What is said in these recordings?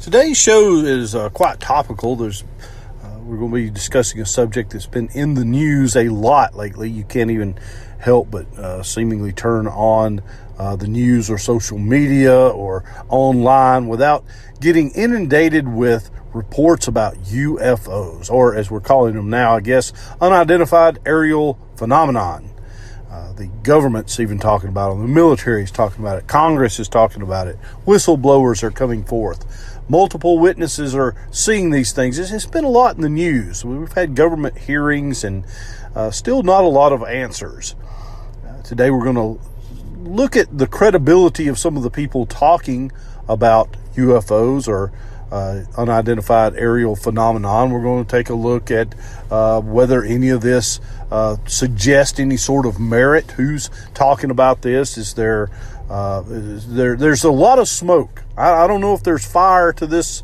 Today's show is uh, quite topical. There's uh, we're going to be discussing a subject that's been in the news a lot lately. You can't even help but uh, seemingly turn on uh, the news or social media or online without getting inundated with reports about UFOs, or as we're calling them now, I guess, unidentified aerial phenomenon. Uh, the government's even talking about it. The military is talking about it. Congress is talking about it. Whistleblowers are coming forth multiple witnesses are seeing these things. It's, it's been a lot in the news. We've had government hearings and uh, still not a lot of answers. Uh, today we're going to look at the credibility of some of the people talking about UFOs or uh, unidentified aerial phenomenon. We're going to take a look at uh, whether any of this uh, suggests any sort of merit. Who's talking about this? Is there uh, there, there's a lot of smoke. I, I, don't know if there's fire to this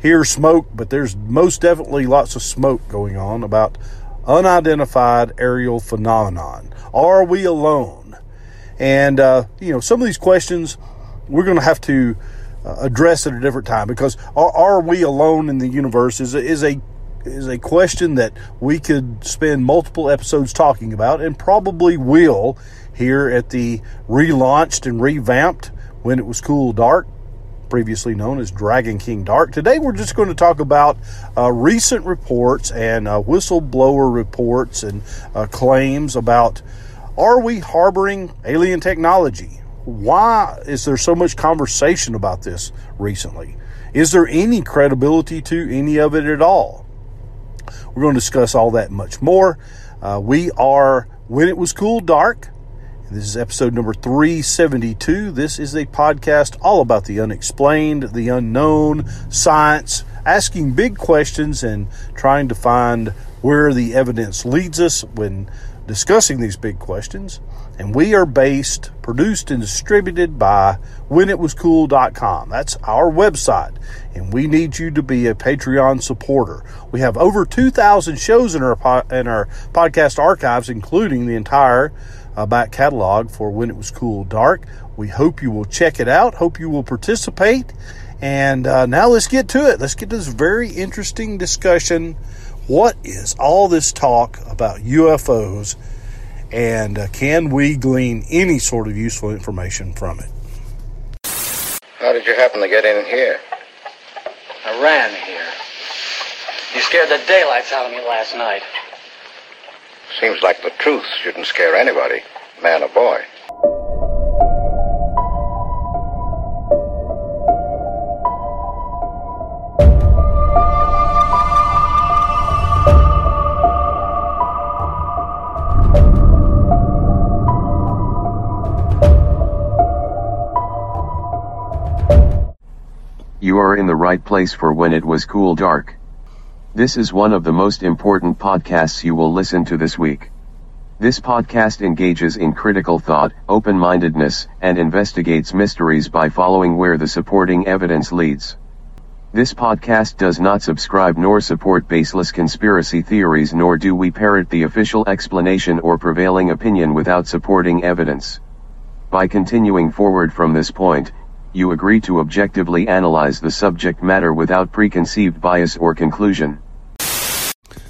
here smoke, but there's most definitely lots of smoke going on about unidentified aerial phenomenon. Are we alone? And uh, you know, some of these questions we're going to have to uh, address at a different time because are, are we alone in the universe is is a is a question that we could spend multiple episodes talking about and probably will here at the relaunched and revamped when it was cool dark previously known as Dragon King Dark. Today we're just going to talk about uh, recent reports and uh, whistleblower reports and uh, claims about are we harboring alien technology? Why is there so much conversation about this recently? Is there any credibility to any of it at all? We're going to discuss all that much more. Uh, we are When It Was Cool Dark. This is episode number 372. This is a podcast all about the unexplained, the unknown, science, asking big questions and trying to find where the evidence leads us when discussing these big questions. And we are based, produced, and distributed by whenitwascool.com. That's our website. And we need you to be a Patreon supporter. We have over 2,000 shows in our, in our podcast archives, including the entire uh, back catalog for When It Was Cool Dark. We hope you will check it out. Hope you will participate. And uh, now let's get to it. Let's get to this very interesting discussion. What is all this talk about UFOs? And uh, can we glean any sort of useful information from it? How did you happen to get in here? I ran here. You scared the daylights out of me last night. Seems like the truth shouldn't scare anybody, man or boy. You are in the right place for when it was cool dark. This is one of the most important podcasts you will listen to this week. This podcast engages in critical thought, open mindedness, and investigates mysteries by following where the supporting evidence leads. This podcast does not subscribe nor support baseless conspiracy theories, nor do we parrot the official explanation or prevailing opinion without supporting evidence. By continuing forward from this point, you agree to objectively analyze the subject matter without preconceived bias or conclusion.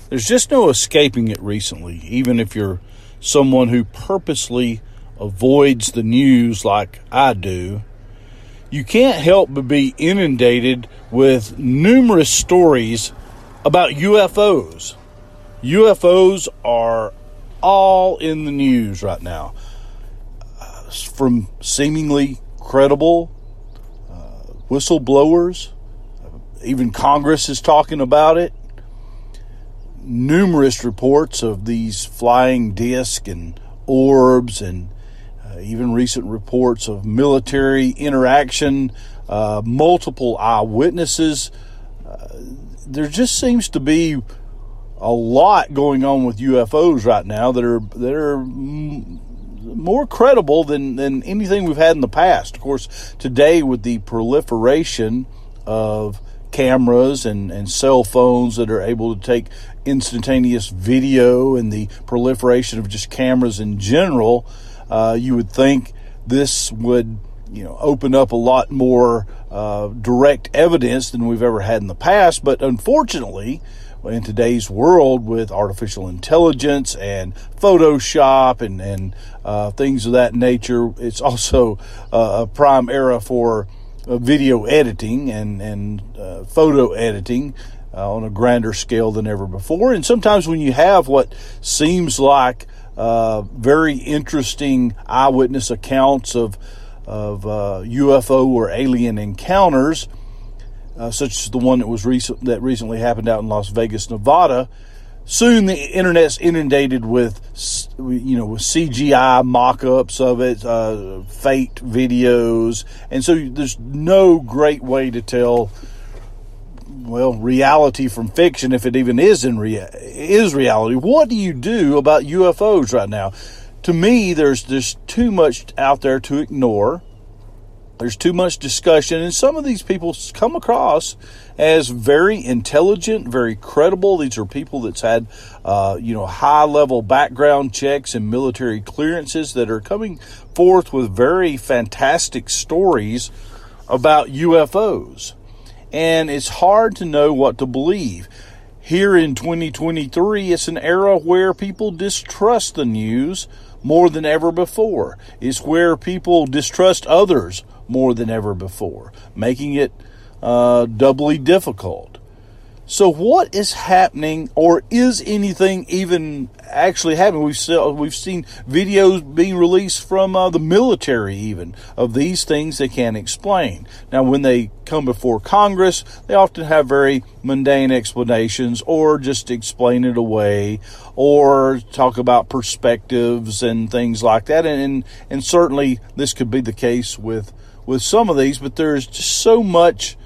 There's just no escaping it recently, even if you're someone who purposely avoids the news like I do. You can't help but be inundated with numerous stories about UFOs. UFOs are all in the news right now. Uh, from seemingly credible whistleblowers, even Congress is talking about it. Numerous reports of these flying discs and orbs, and uh, even recent reports of military interaction, uh, multiple eyewitnesses. Uh, there just seems to be a lot going on with UFOs right now that are that are more credible than, than anything we've had in the past. Of course, today with the proliferation of cameras and, and cell phones that are able to take instantaneous video and the proliferation of just cameras in general, uh, you would think this would you know, open up a lot more uh, direct evidence than we've ever had in the past. But unfortunately, in today's world with artificial intelligence and Photoshop and, and uh, things of that nature, it's also uh, a prime era for uh, video editing and, and uh, photo editing. Uh, on a grander scale than ever before. And sometimes when you have what seems like uh, very interesting eyewitness accounts of of UFO or alien encounters, uh, such as the one that was recent that recently happened out in Las Vegas, Nevada. Soon the internet's inundated with, you know, with CGI mock-ups of it, uh, fake videos, and so there's no great way to tell well, reality from fiction, if it even is in rea- is reality. What do you do about UFOs right now? To me, there's there's too much out there to ignore. There's too much discussion, and some of these people come across as very intelligent, very credible. These are people that's had, uh, you know, high level background checks and military clearances that are coming forth with very fantastic stories about UFOs and it's hard to know what to believe. Here in 2023, it's an era where people distrust the news more than ever before. It's where people distrust others more than ever before, making it uh, doubly difficult. So, what is happening, or is anything even actually happening? We've we've seen videos being released from uh, the military, even of these things they can't explain. Now, when they come before Congress, they often have very mundane explanations, or just explain it away, or talk about perspectives and things like that. And and, and certainly this could be the case with with some of these, but there's just so much,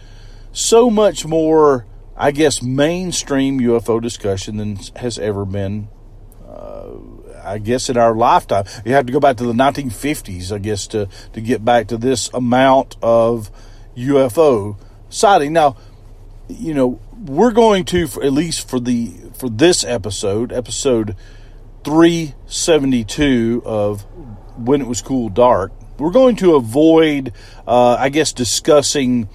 so much more I guess, mainstream UFO discussion than has ever been, uh, I guess, in our lifetime. You have to go back to the 1950s, I guess, to, to get back to this amount of UFO sighting. Now, you know, we're going to, for, at least for the for this episode, episode 372 of When It Was Cool Dark, we're going to avoid, uh, I guess, discussing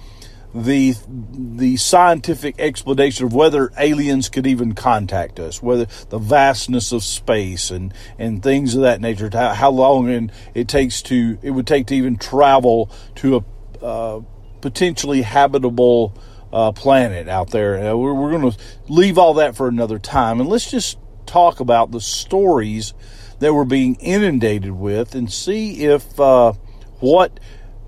the the scientific explanation of whether aliens could even contact us, whether the vastness of space and and things of that nature, how, how long it takes to it would take to even travel to a uh, potentially habitable uh, planet out there. Uh, we're, we're going to leave all that for another time, and let's just talk about the stories that we're being inundated with, and see if uh, what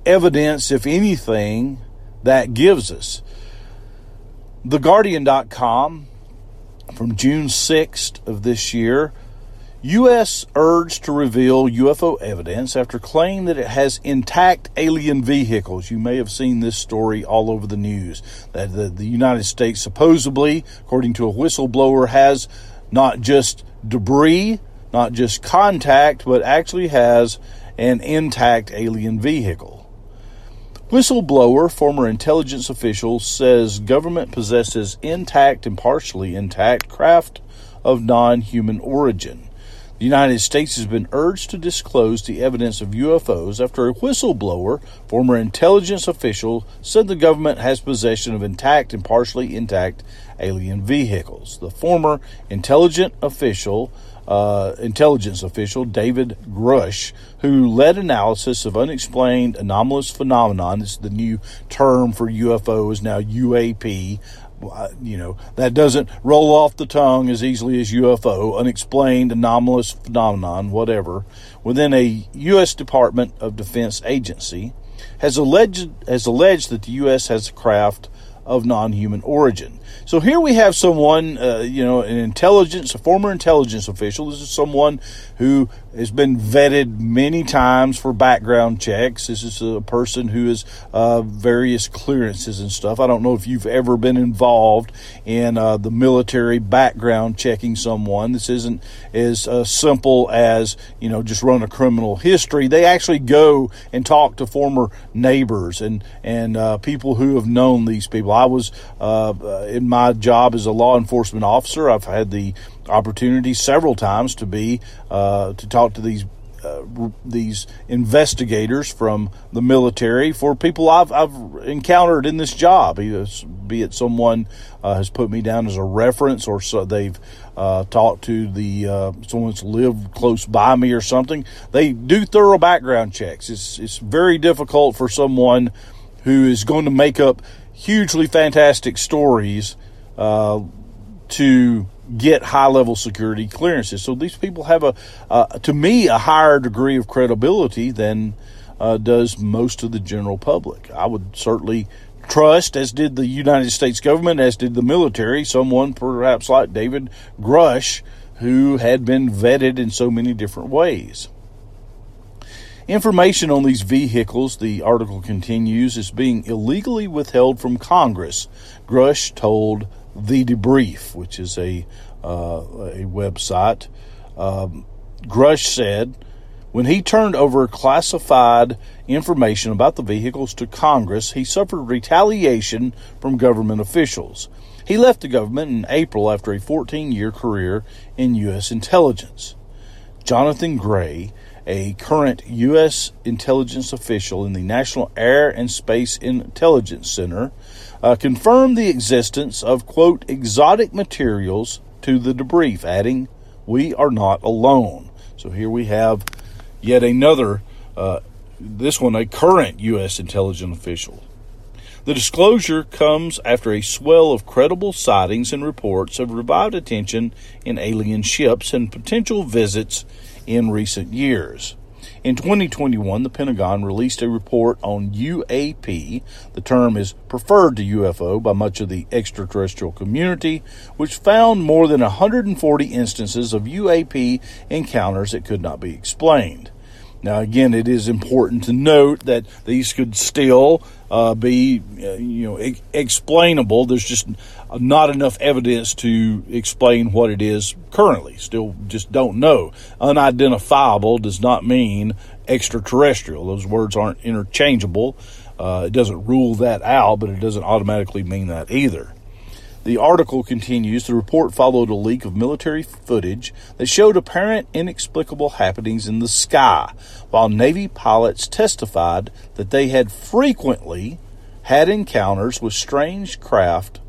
evidence, if anything, that gives us. TheGuardian.com from June 6th of this year. U.S. urged to reveal UFO evidence after claiming that it has intact alien vehicles. You may have seen this story all over the news. That the, the United States supposedly, according to a whistleblower, has not just debris, not just contact, but actually has an intact alien vehicle. Whistleblower, former intelligence official, says government possesses intact and partially intact craft of non human origin. The United States has been urged to disclose the evidence of UFOs after a whistleblower, former intelligence official, said the government has possession of intact and partially intact alien vehicles. The former intelligent official uh, intelligence official David Grusch, who led analysis of unexplained anomalous phenomenon. This is the new term for UFO is now UAP. Uh, you know that doesn't roll off the tongue as easily as UFO, unexplained anomalous phenomenon, whatever. Within a U.S. Department of Defense agency, has alleged has alleged that the U.S. has a craft of non-human origin. So here we have someone, uh, you know, an intelligence, a former intelligence official. This is someone who has been vetted many times for background checks. This is a person who has uh, various clearances and stuff. I don't know if you've ever been involved in uh, the military background checking someone. This isn't as uh, simple as you know just run a criminal history. They actually go and talk to former neighbors and and uh, people who have known these people. I was uh, in my job as a law enforcement officer. I've had the opportunity several times to be uh, to talk to these uh, these investigators from the military for people I've, I've encountered in this job, be it someone uh, has put me down as a reference or so they've uh, talked to the uh, someone's lived close by me or something. They do thorough background checks. It's it's very difficult for someone who is going to make up hugely fantastic stories uh, to get high level security clearances. So these people have a, uh, to me, a higher degree of credibility than uh, does most of the general public. I would certainly trust, as did the United States government, as did the military, someone perhaps like David Grusch, who had been vetted in so many different ways. Information on these vehicles, the article continues, is being illegally withheld from Congress, Grusch told The Debrief, which is a, uh, a website. Um, Grusch said, when he turned over classified information about the vehicles to Congress, he suffered retaliation from government officials. He left the government in April after a 14 year career in U.S. intelligence. Jonathan Gray a current U.S. intelligence official in the National Air and Space Intelligence Center, uh, confirmed the existence of, quote, exotic materials to the debrief, adding, We are not alone. So here we have yet another, uh, this one, a current U.S. intelligence official. The disclosure comes after a swell of credible sightings and reports of revived attention in alien ships and potential visits in recent years. In 2021, the Pentagon released a report on UAP. The term is preferred to UFO by much of the extraterrestrial community, which found more than 140 instances of UAP encounters that could not be explained. Now, again, it is important to note that these could still uh, be, uh, you know, explainable. There's just not enough evidence to explain what it is currently. Still, just don't know. Unidentifiable does not mean extraterrestrial. Those words aren't interchangeable. Uh, it doesn't rule that out, but it doesn't automatically mean that either. The article continues The report followed a leak of military footage that showed apparent inexplicable happenings in the sky, while Navy pilots testified that they had frequently had encounters with strange craft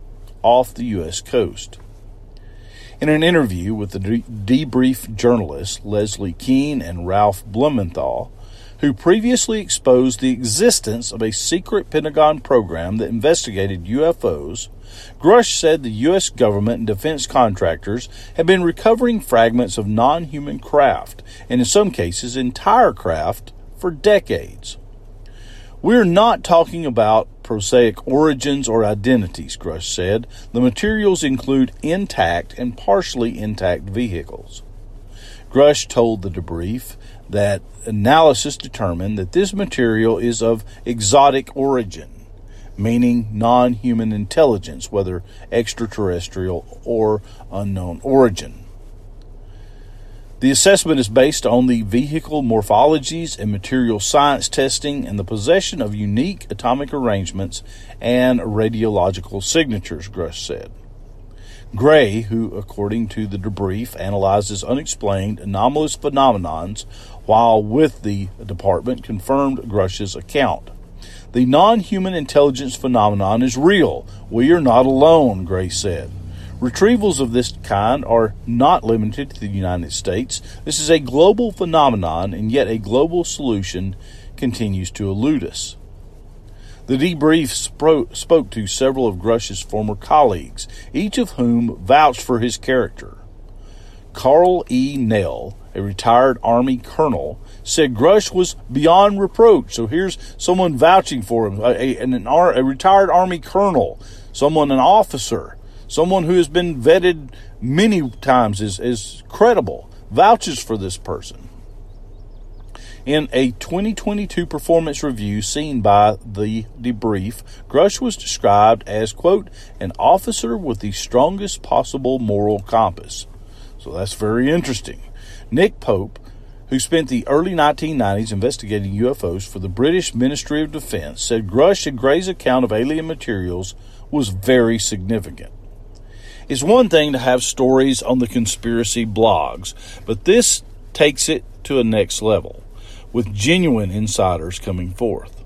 off the U.S. coast. In an interview with the debrief journalists Leslie Kean and Ralph Blumenthal, who previously exposed the existence of a secret Pentagon program that investigated UFOs, Grusch said the U.S. government and defense contractors have been recovering fragments of non human craft, and in some cases, entire craft, for decades. We're not talking about prosaic origins or identities, Grusch said. The materials include intact and partially intact vehicles. Grusch told the debrief that analysis determined that this material is of exotic origin meaning non human intelligence, whether extraterrestrial or unknown origin. The assessment is based on the vehicle morphologies and material science testing and the possession of unique atomic arrangements and radiological signatures, Grusch said. Gray, who, according to the debrief, analyzes unexplained anomalous phenomenons while with the department, confirmed Grusch's account. The non human intelligence phenomenon is real. We are not alone, Gray said. Retrievals of this kind are not limited to the United States. This is a global phenomenon, and yet a global solution continues to elude us. The debrief spro- spoke to several of Grusch's former colleagues, each of whom vouched for his character. Karl E. Nell, a retired Army colonel, said Grusch was beyond reproach. So here's someone vouching for him, a, an, a retired Army colonel, someone, an officer, someone who has been vetted many times as, as credible, vouches for this person. In a 2022 performance review seen by the debrief, Grusch was described as, quote, an officer with the strongest possible moral compass. So that's very interesting. Nick Pope, who spent the early 1990s investigating UFOs for the British Ministry of Defense, said Grusch and Gray's account of alien materials was very significant. It's one thing to have stories on the conspiracy blogs, but this takes it to a next level, with genuine insiders coming forth.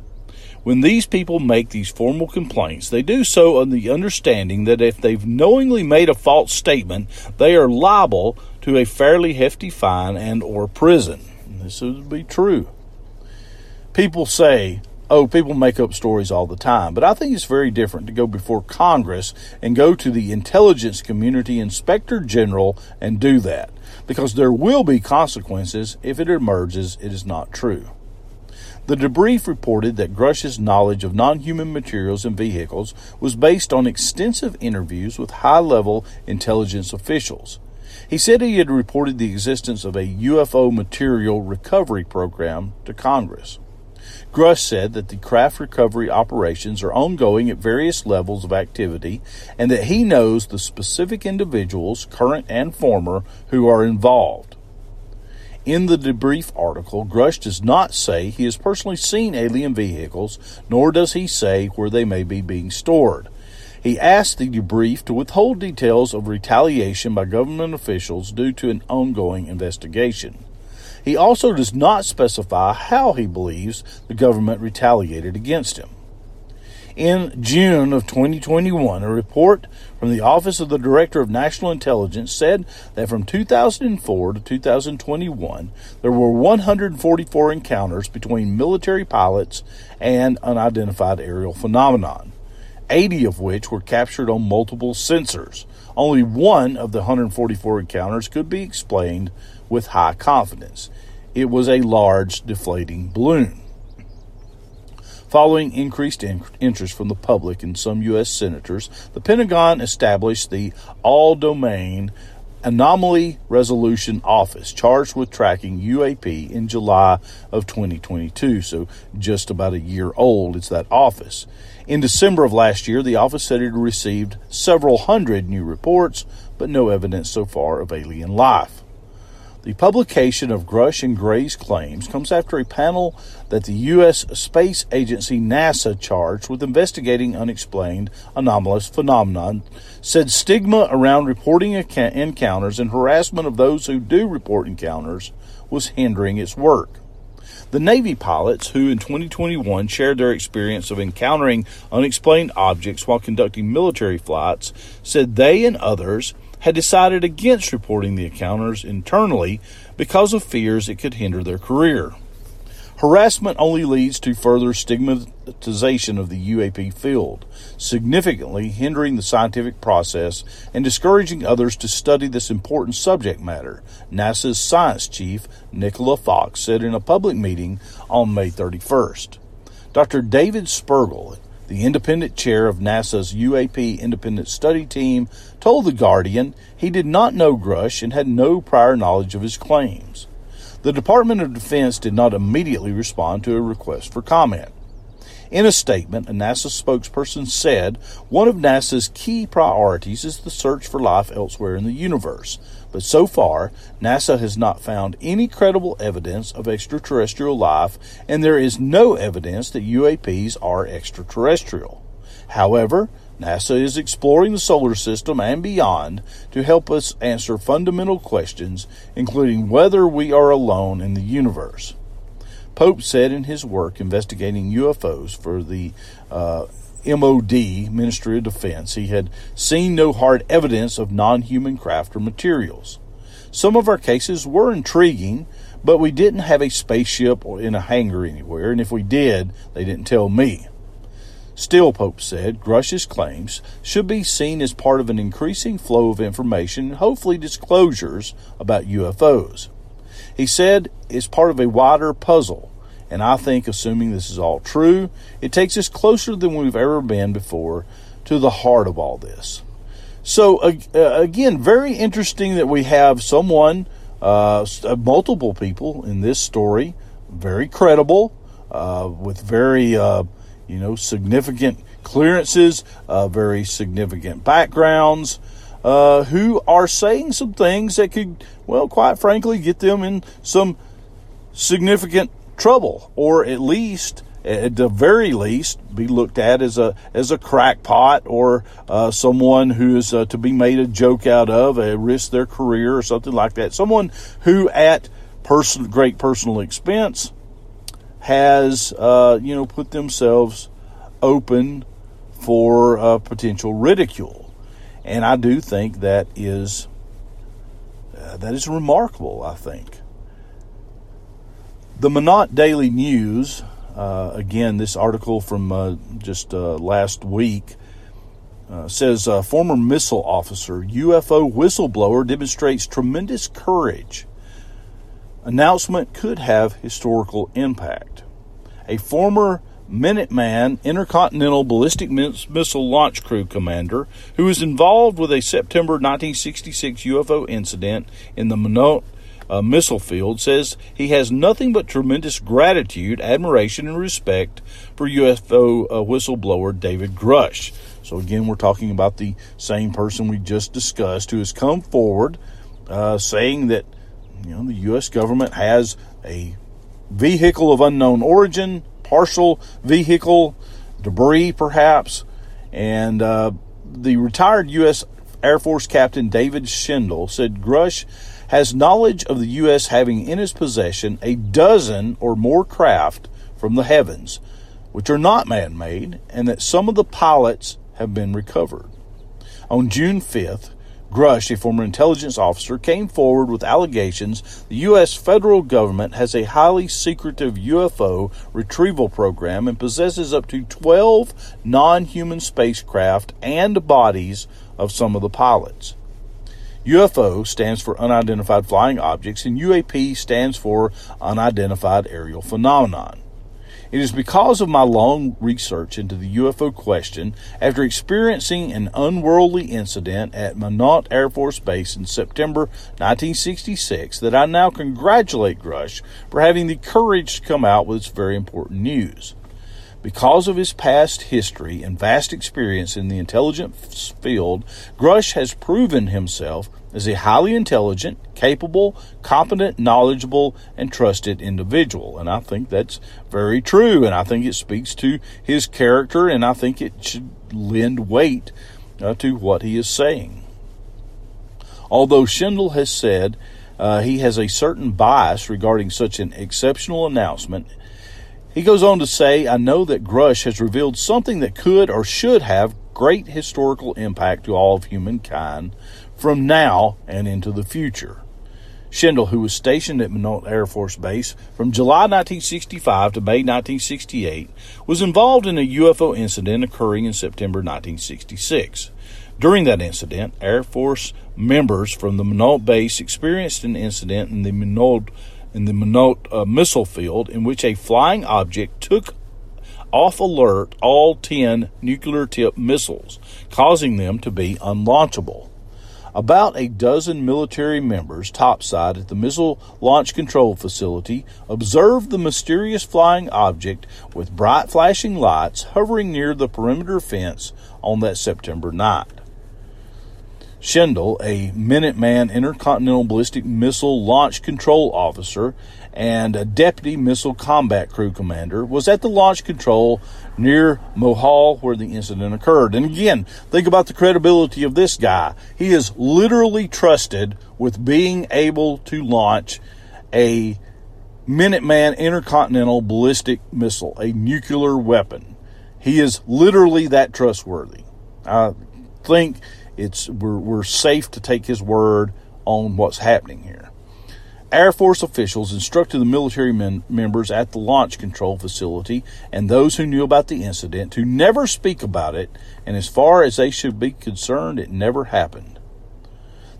When these people make these formal complaints, they do so on the understanding that if they've knowingly made a false statement, they are liable to a fairly hefty fine and or prison. This would be true. People say, oh, people make up stories all the time. But I think it's very different to go before Congress and go to the intelligence community inspector general and do that because there will be consequences if it emerges it is not true. The debrief reported that Grusch's knowledge of non human materials and vehicles was based on extensive interviews with high level intelligence officials. He said he had reported the existence of a UFO material recovery program to Congress. Grusch said that the craft recovery operations are ongoing at various levels of activity and that he knows the specific individuals, current and former, who are involved. In the debrief article, Grusch does not say he has personally seen alien vehicles, nor does he say where they may be being stored. He asked the debrief to withhold details of retaliation by government officials due to an ongoing investigation. He also does not specify how he believes the government retaliated against him. In June of 2021, a report from the Office of the Director of National Intelligence said that from 2004 to 2021, there were 144 encounters between military pilots and unidentified aerial phenomenon, 80 of which were captured on multiple sensors. Only one of the 144 encounters could be explained with high confidence. It was a large deflating balloon. Following increased in- interest from the public and some U.S. senators, the Pentagon established the All Domain Anomaly Resolution Office, charged with tracking UAP in July of 2022. So, just about a year old, it's that office. In December of last year, the office said it received several hundred new reports, but no evidence so far of alien life. The publication of Grusch and Gray's claims comes after a panel that the U.S. Space Agency NASA charged with investigating unexplained anomalous phenomena said stigma around reporting encounters and harassment of those who do report encounters was hindering its work. The Navy pilots, who in 2021 shared their experience of encountering unexplained objects while conducting military flights, said they and others had decided against reporting the encounters internally because of fears it could hinder their career. Harassment only leads to further stigmatization of the UAP field, significantly hindering the scientific process and discouraging others to study this important subject matter, NASA's science chief, Nicola Fox, said in a public meeting on May 31st. Dr. David Spergel, the independent chair of NASA's UAP Independent Study Team, told The Guardian he did not know Grusch and had no prior knowledge of his claims. The Department of Defense did not immediately respond to a request for comment. In a statement, a NASA spokesperson said one of NASA's key priorities is the search for life elsewhere in the universe, but so far, NASA has not found any credible evidence of extraterrestrial life, and there is no evidence that UAPs are extraterrestrial. However, NASA is exploring the solar system and beyond to help us answer fundamental questions, including whether we are alone in the universe. Pope said in his work investigating UFOs for the uh, MOD, Ministry of Defense, he had seen no hard evidence of non human craft or materials. Some of our cases were intriguing, but we didn't have a spaceship or in a hangar anywhere, and if we did, they didn't tell me. Still, Pope said, Grusch's claims should be seen as part of an increasing flow of information and hopefully disclosures about UFOs. He said it's part of a wider puzzle and I think, assuming this is all true, it takes us closer than we've ever been before to the heart of all this. So, uh, again, very interesting that we have someone, uh, uh, multiple people in this story, very credible, uh, with very, uh, you know, significant clearances, uh, very significant backgrounds, who are saying some things that could, well, quite frankly, get them in some significant trouble, or at least, at the very least, be looked at as a as a crackpot or uh, someone who is uh, to be made a joke out of, uh, risk their career or something like that. Someone who, at person, great personal expense, has uh, you know put themselves open for uh, potential ridicule, and I do think that is uh, that is remarkable. I think the Minot Daily News, uh, again, this article from uh, just uh, last week. says former missile officer, UFO whistleblower demonstrates tremendous courage announcement could have historical impact. A former Minuteman Intercontinental Ballistic Missile Launch Crew commander who was involved with a September 1966 UFO incident in the Minot uh, missile field says he has nothing but tremendous gratitude, admiration, and respect for UFO uh, whistleblower David Grusch. So, again, we're talking about the same person we just discussed who has come forward uh, saying that you know, the U.S. government has a vehicle of unknown origin, partial vehicle, debris perhaps, and uh, the retired U.S. Air Force Captain David Schindel said Grusch has knowledge of the U.S. having in its possession a dozen or more craft from the heavens, which are not man made, and that some of the pilots have been recovered. On June 5th, Grusch, a former intelligence officer, came forward with allegations the U.S. federal government has a highly secretive UFO retrieval program and possesses up to 12 non human spacecraft and bodies of some of the pilots. UFO stands for Unidentified Flying Objects, and UAP stands for Unidentified Aerial Phenomenon. It is because of my long research into the UFO question after experiencing an unworldly incident at Minot Air Force Base in September 1966 that I now congratulate Grusch for having the courage to come out with this very important news. Because of his past history and vast experience in the intelligence field, Grusch has proven himself as a highly intelligent, capable, competent, knowledgeable, and trusted individual. And I think that's very true. And I think it speaks to his character, and I think it should lend weight uh, to what he is saying. Although Schindel has said uh, he has a certain bias regarding such an exceptional announcement, he goes on to say, I know that Grusch has revealed something that could or should have great historical impact to all of humankind from now and into the future. Schindel, who was stationed at Minot Air Force Base from July 1965 to May 1968, was involved in a UFO incident occurring in September 1966. During that incident, Air Force members from the Minot base experienced an incident in the Minot in the Minot uh, missile field in which a flying object took off alert all 10 nuclear tipped missiles, causing them to be unlaunchable. About a dozen military members topside at the Missile Launch Control Facility observed the mysterious flying object with bright flashing lights hovering near the perimeter fence on that September night. Schindel, a Minuteman Intercontinental Ballistic Missile Launch Control Officer and a Deputy Missile Combat Crew Commander, was at the launch control near Mohall where the incident occurred. And again, think about the credibility of this guy. He is literally trusted with being able to launch a Minuteman Intercontinental Ballistic Missile, a nuclear weapon. He is literally that trustworthy. I think it's we're, we're safe to take his word on what's happening here. Air Force officials instructed the military men, members at the launch control facility and those who knew about the incident to never speak about it, and as far as they should be concerned, it never happened.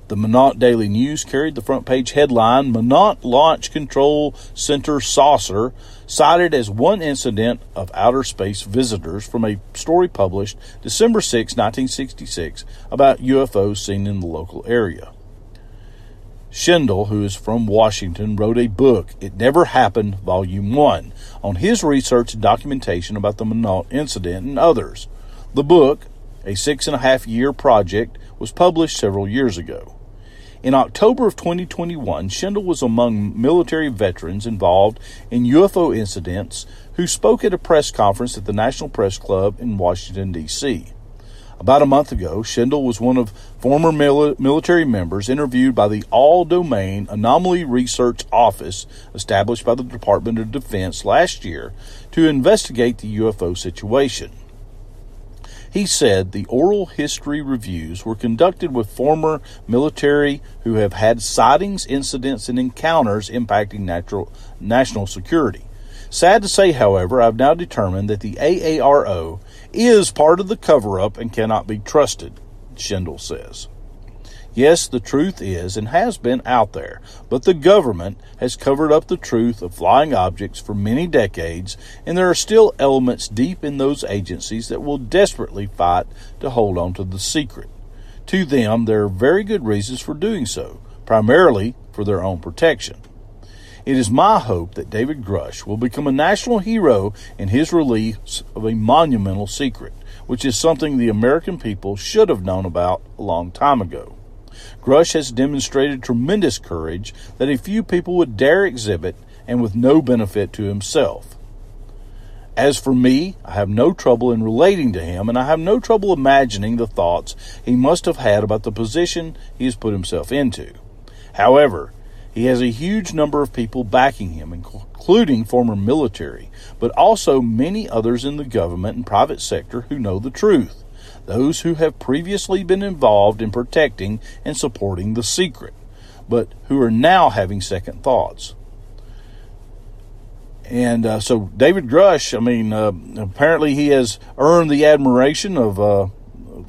The Minot Daily News carried the front page headline Minot Launch Control Center Saucer, cited as one incident of outer space visitors from a story published December 6, 1966, about UFOs seen in the local area. Schindel, who is from Washington, wrote a book, It Never Happened, Volume 1, on his research and documentation about the Minot incident and others. The book, a six and a half year project, was published several years ago. In October of 2021, Schindel was among military veterans involved in UFO incidents who spoke at a press conference at the National Press Club in Washington, D.C. About a month ago, Schindel was one of former military members interviewed by the All Domain Anomaly Research Office established by the Department of Defense last year to investigate the UFO situation. He said the oral history reviews were conducted with former military who have had sightings, incidents, and encounters impacting natural, national security. Sad to say, however, I've now determined that the AARO is part of the cover up and cannot be trusted, Schindel says. Yes, the truth is and has been out there, but the government has covered up the truth of flying objects for many decades, and there are still elements deep in those agencies that will desperately fight to hold on to the secret. To them, there are very good reasons for doing so, primarily for their own protection. It is my hope that David Grusch will become a national hero in his release of a monumental secret, which is something the American people should have known about a long time ago. Grusch has demonstrated tremendous courage that a few people would dare exhibit and with no benefit to himself. As for me, I have no trouble in relating to him, and I have no trouble imagining the thoughts he must have had about the position he has put himself into. However, he has a huge number of people backing him, including former military, but also many others in the government and private sector who know the truth, those who have previously been involved in protecting and supporting the secret, but who are now having second thoughts. And uh, so David Grusch, I mean, uh, apparently he has earned the admiration of uh,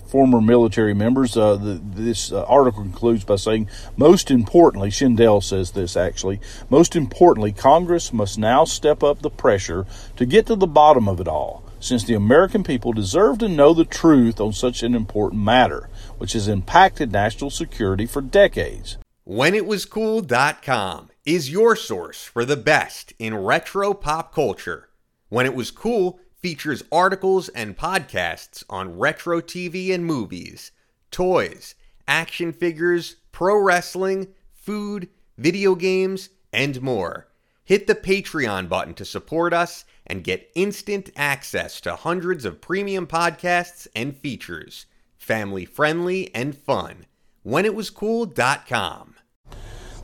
former military members. Uh, the, this uh, article concludes by saying, most importantly, Schindel says this actually, most importantly, Congress must now step up the pressure to get to the bottom of it all, since the American people deserve to know the truth on such an important matter, which has impacted national security for decades. WhenItWasCool.com is your source for the best in retro pop culture. When It Was Cool features articles and podcasts on retro TV and movies, toys, action figures, pro wrestling, food, video games, and more. Hit the Patreon button to support us and get instant access to hundreds of premium podcasts and features. Family friendly and fun. WhenItWasCool.com.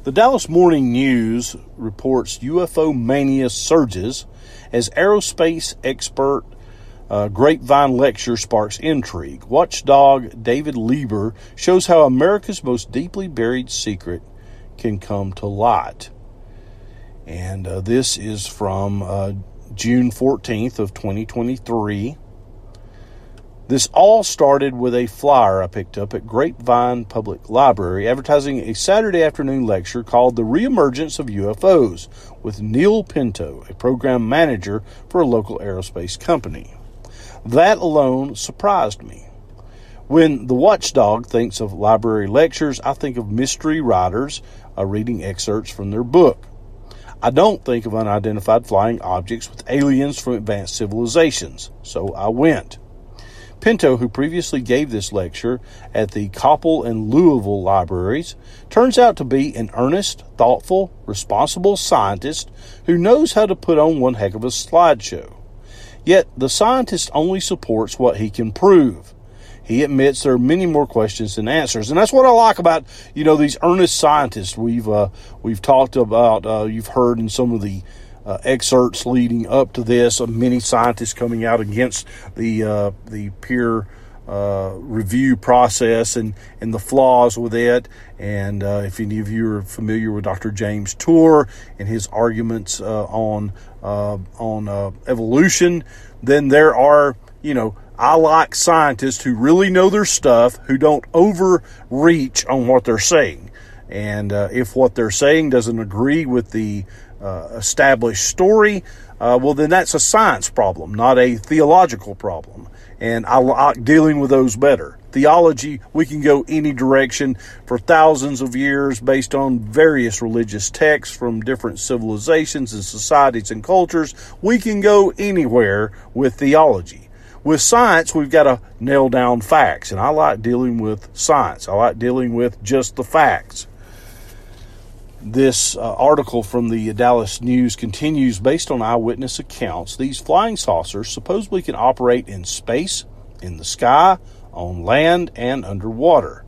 The Dallas Morning News reports UFO mania surges as aerospace expert uh, Grapevine lecture sparks intrigue. Watchdog David Lieber shows how America's most deeply buried secret can come to light. And uh, this is from uh, June 14th of 2023. This all started with a flyer I picked up at Grapevine Public Library advertising a Saturday afternoon lecture called The Reemergence of UFOs with Neil Pinto, a program manager for a local aerospace company. That alone surprised me. When the watchdog thinks of library lectures, I think of mystery writers uh, reading excerpts from their book. I don't think of unidentified flying objects with aliens from advanced civilizations, so I went. Pinto, who previously gave this lecture at the Coppell and Lewisville libraries, turns out to be an earnest, thoughtful, responsible scientist who knows how to put on one heck of a slideshow. Yet the scientist only supports what he can prove. He admits there are many more questions than answers, and that's what I like about you know these earnest scientists. We've uh, we've talked about. Uh, you've heard in some of the uh, excerpts leading up to this of many scientists coming out against the uh, the peer uh, review process and, and the flaws with it. And uh, if any of you are familiar with Dr. James Tour and his arguments on on evolution, then there are you know I like scientists who really know their stuff, who don't overreach on what they're saying. And if what they're saying doesn't agree with the uh, established story, uh, well, then that's a science problem, not a theological problem. And I like dealing with those better. Theology, we can go any direction for thousands of years based on various religious texts from different civilizations and societies and cultures. We can go anywhere with theology. With science, we've got to nail down facts, and I like dealing with science. I like dealing with just the facts. This uh, article from the Dallas News continues based on eyewitness accounts. These flying saucers supposedly can operate in space, in the sky, on land and underwater.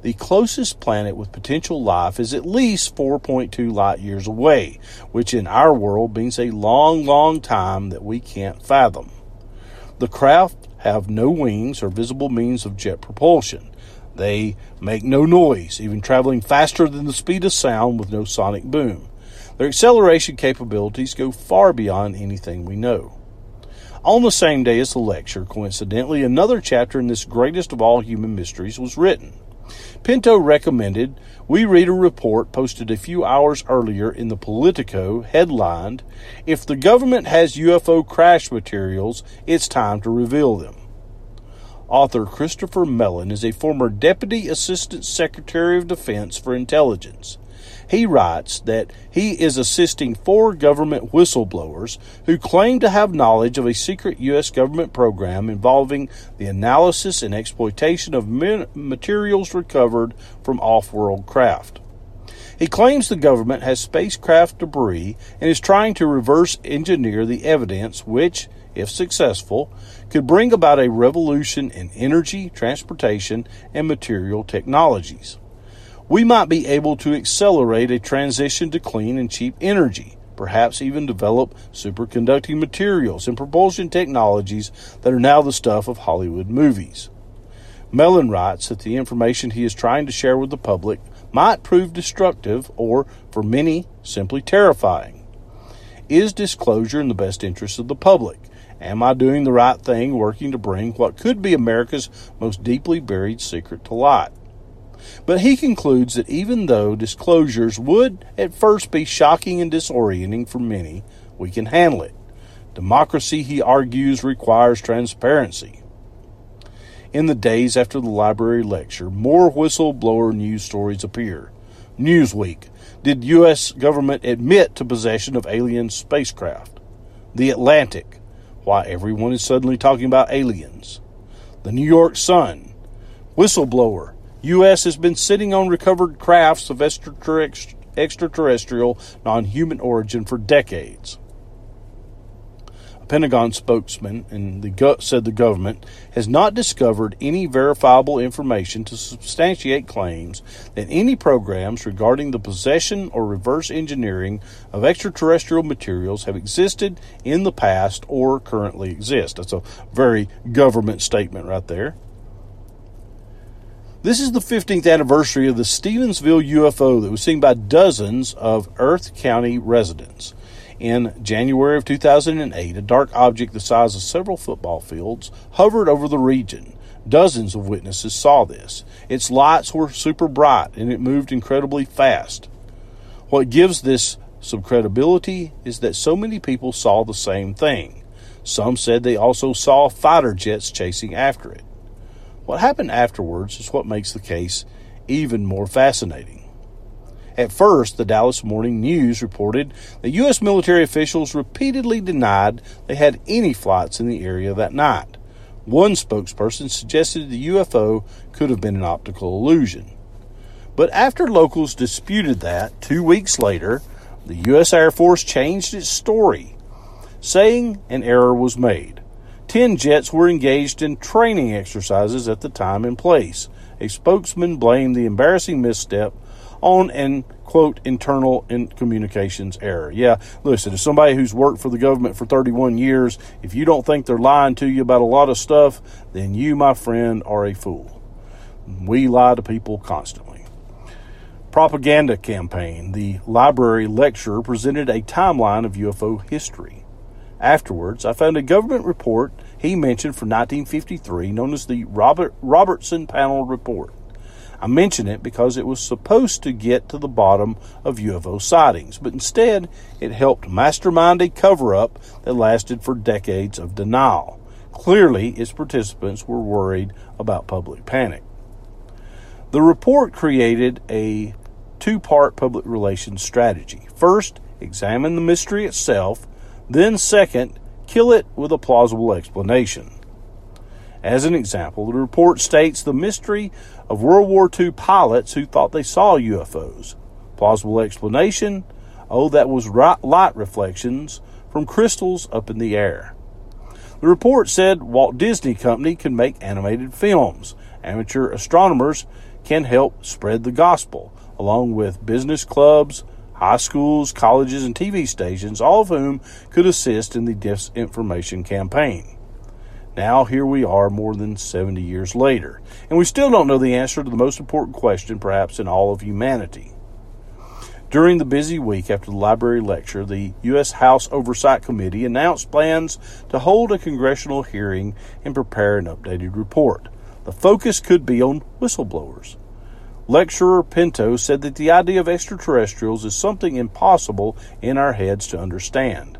The closest planet with potential life is at least 4.2 light years away, which in our world means a long, long time that we can't fathom. The craft have no wings or visible means of jet propulsion. They make no noise, even traveling faster than the speed of sound with no sonic boom. Their acceleration capabilities go far beyond anything we know. On the same day as the lecture, coincidentally, another chapter in this greatest of all human mysteries was written. Pinto recommended we read a report posted a few hours earlier in the Politico headlined, If the government has UFO crash materials, it's time to reveal them. Author Christopher Mellon is a former Deputy Assistant Secretary of Defense for Intelligence. He writes that he is assisting four government whistleblowers who claim to have knowledge of a secret U.S. government program involving the analysis and exploitation of materials recovered from off world craft. He claims the government has spacecraft debris and is trying to reverse engineer the evidence, which, if successful, could bring about a revolution in energy, transportation, and material technologies we might be able to accelerate a transition to clean and cheap energy, perhaps even develop superconducting materials and propulsion technologies that are now the stuff of Hollywood movies. Mellon writes that the information he is trying to share with the public might prove destructive or, for many, simply terrifying. Is disclosure in the best interest of the public? Am I doing the right thing working to bring what could be America's most deeply buried secret to light? But he concludes that even though disclosures would at first be shocking and disorienting for many, we can handle it. Democracy, he argues, requires transparency. In the days after the library lecture, more whistleblower news stories appear. Newsweek Did U.S. government admit to possession of alien spacecraft? The Atlantic Why everyone is suddenly talking about aliens. The New York Sun Whistleblower U.S. has been sitting on recovered crafts of extraterrestrial, non human origin for decades. A Pentagon spokesman the said the government has not discovered any verifiable information to substantiate claims that any programs regarding the possession or reverse engineering of extraterrestrial materials have existed in the past or currently exist. That's a very government statement right there. This is the 15th anniversary of the Stephenville UFO that was seen by dozens of Erath County residents. In January of 2008, a dark object the size of several football fields hovered over the region. Dozens of witnesses saw this. Its lights were super bright and it moved incredibly fast. What gives this some credibility is that so many people saw the same thing. Some said they also saw fighter jets chasing after it. What happened afterwards is what makes the case even more fascinating. At first, the Dallas Morning News reported that U.S. military officials repeatedly denied they had any flights in the area that night. One spokesperson suggested the UFO could have been an optical illusion. But after locals disputed that, two weeks later, the U.S. Air Force changed its story, saying an error was made. Ten jets were engaged in training exercises at the time and place. A spokesman blamed the embarrassing misstep on an quote internal in communications error. Yeah, listen, as somebody who's worked for the government for 31 years, if you don't think they're lying to you about a lot of stuff, then you, my friend, are a fool. We lie to people constantly. Propaganda campaign. The library lecturer presented a timeline of UFO history. Afterwards, I found a government report he mentioned from 1953 known as the Robert Robertson Panel Report. I mention it because it was supposed to get to the bottom of UFO sightings, but instead it helped mastermind a cover up that lasted for decades of denial. Clearly, its participants were worried about public panic. The report created a two part public relations strategy. First, examine the mystery itself then, second, kill it with a plausible explanation. As an example, the report states the mystery of World War II pilots who thought they saw UFOs. Plausible explanation oh, that was light reflections from crystals up in the air. The report said Walt Disney Company can make animated films. Amateur astronomers can help spread the gospel, along with business clubs, high schools, colleges, and TV stations, all of whom could assist in the disinformation campaign. Now, here we are more than 70 years later, and we still don't know the answer to the most important question, perhaps, in all of humanity. During the busy week after the library lecture, the U.S. House Oversight Committee announced plans to hold a congressional hearing and prepare an updated report. The focus could be on whistleblowers. Lecturer Pinto said that the idea of extraterrestrials is something impossible in our heads to understand.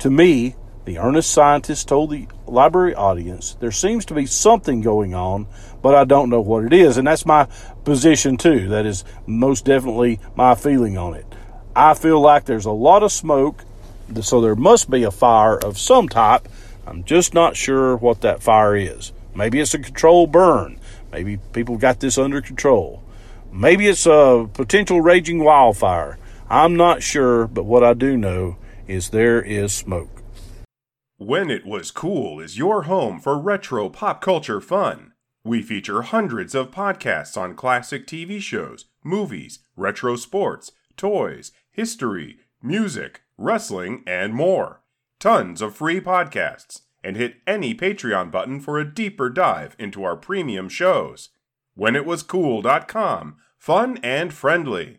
To me, the earnest scientist told the library audience, there seems to be something going on, but I don't know what it is. And that's my position too. That is most definitely my feeling on it. I feel like there's a lot of smoke, so there must be a fire of some type. I'm just not sure what that fire is. Maybe it's a controlled burn. Maybe people got this under control. Maybe it's a potential raging wildfire. I'm not sure, but what I do know is there is smoke. When It Was Cool is your home for retro pop culture fun. We feature hundreds of podcasts on classic TV shows, movies, retro sports, toys, history, music, wrestling, and more. Tons of free podcasts. And hit any Patreon button for a deeper dive into our premium shows. WhenItWasCool.com. Fun and friendly.